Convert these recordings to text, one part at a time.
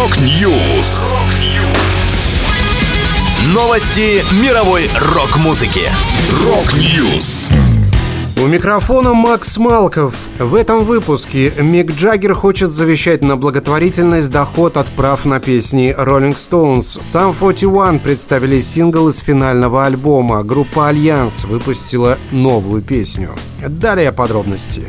Rock News. Новости мировой рок-музыки. Rock News. У микрофона Макс Малков. В этом выпуске Мик Джаггер хочет завещать на благотворительность доход от прав на песни Rolling Stones. Sum 41 представили сингл из финального альбома. Группа Альянс выпустила новую песню. Далее подробности.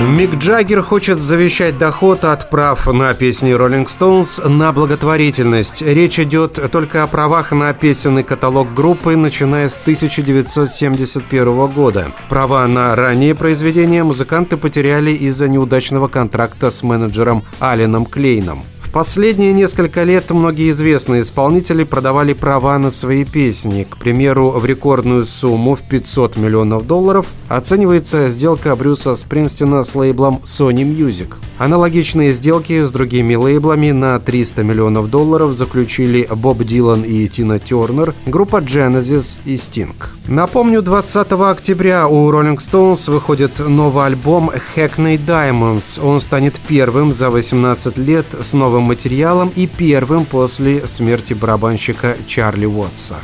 Мик Джаггер хочет завещать доход от прав на песни Rolling Stones на благотворительность. Речь идет только о правах на песенный каталог группы, начиная с 1971 года. Права на ранние произведения музыканты потеряли из-за неудачного контракта с менеджером Алленом Клейном последние несколько лет многие известные исполнители продавали права на свои песни. К примеру, в рекордную сумму в 500 миллионов долларов оценивается сделка Брюса Спринстина с лейблом Sony Music. Аналогичные сделки с другими лейблами на 300 миллионов долларов заключили Боб Дилан и Тина Тернер, группа Genesis и Sting. Напомню, 20 октября у Rolling Stones выходит новый альбом Hackney Diamonds. Он станет первым за 18 лет с новым материалом и первым после смерти барабанщика Чарли Уотса.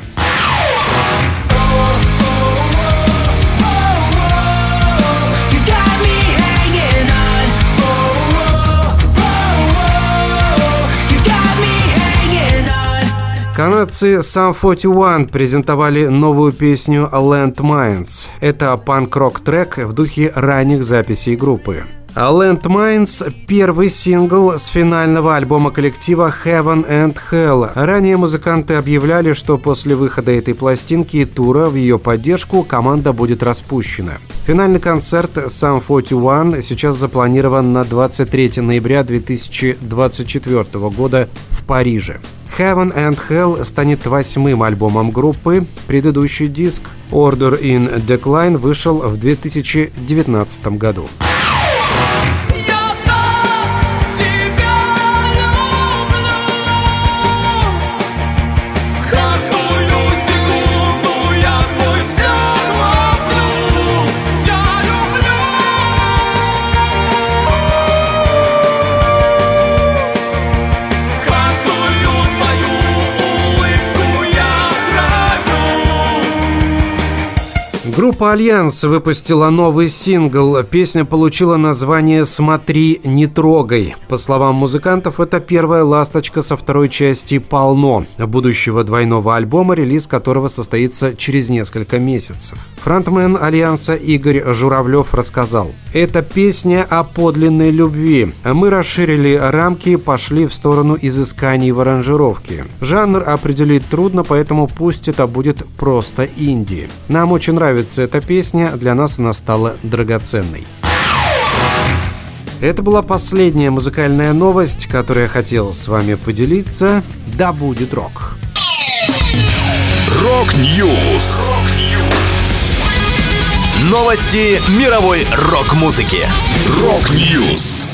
Канадцы Sum 41 презентовали новую песню Land Mines. Это панк-рок трек в духе ранних записей группы. Land Mines – первый сингл с финального альбома коллектива Heaven and Hell. Ранее музыканты объявляли, что после выхода этой пластинки и тура в ее поддержку команда будет распущена. Финальный концерт Sum 41 сейчас запланирован на 23 ноября 2024 года в Париже. Heaven and Hell станет восьмым альбомом группы. Предыдущий диск Order in Decline вышел в 2019 году. Группа «Альянс» выпустила новый сингл. Песня получила название «Смотри, не трогай». По словам музыкантов, это первая ласточка со второй части «Полно» будущего двойного альбома, релиз которого состоится через несколько месяцев. Фронтмен «Альянса» Игорь Журавлев рассказал. «Это песня о подлинной любви. Мы расширили рамки и пошли в сторону изысканий в аранжировке. Жанр определить трудно, поэтому пусть это будет просто инди. Нам очень нравится нравится эта песня, для нас она стала драгоценной. Это была последняя музыкальная новость, которую я хотел с вами поделиться. Да будет рок! Rock News! Новости мировой рок-музыки. Rock News!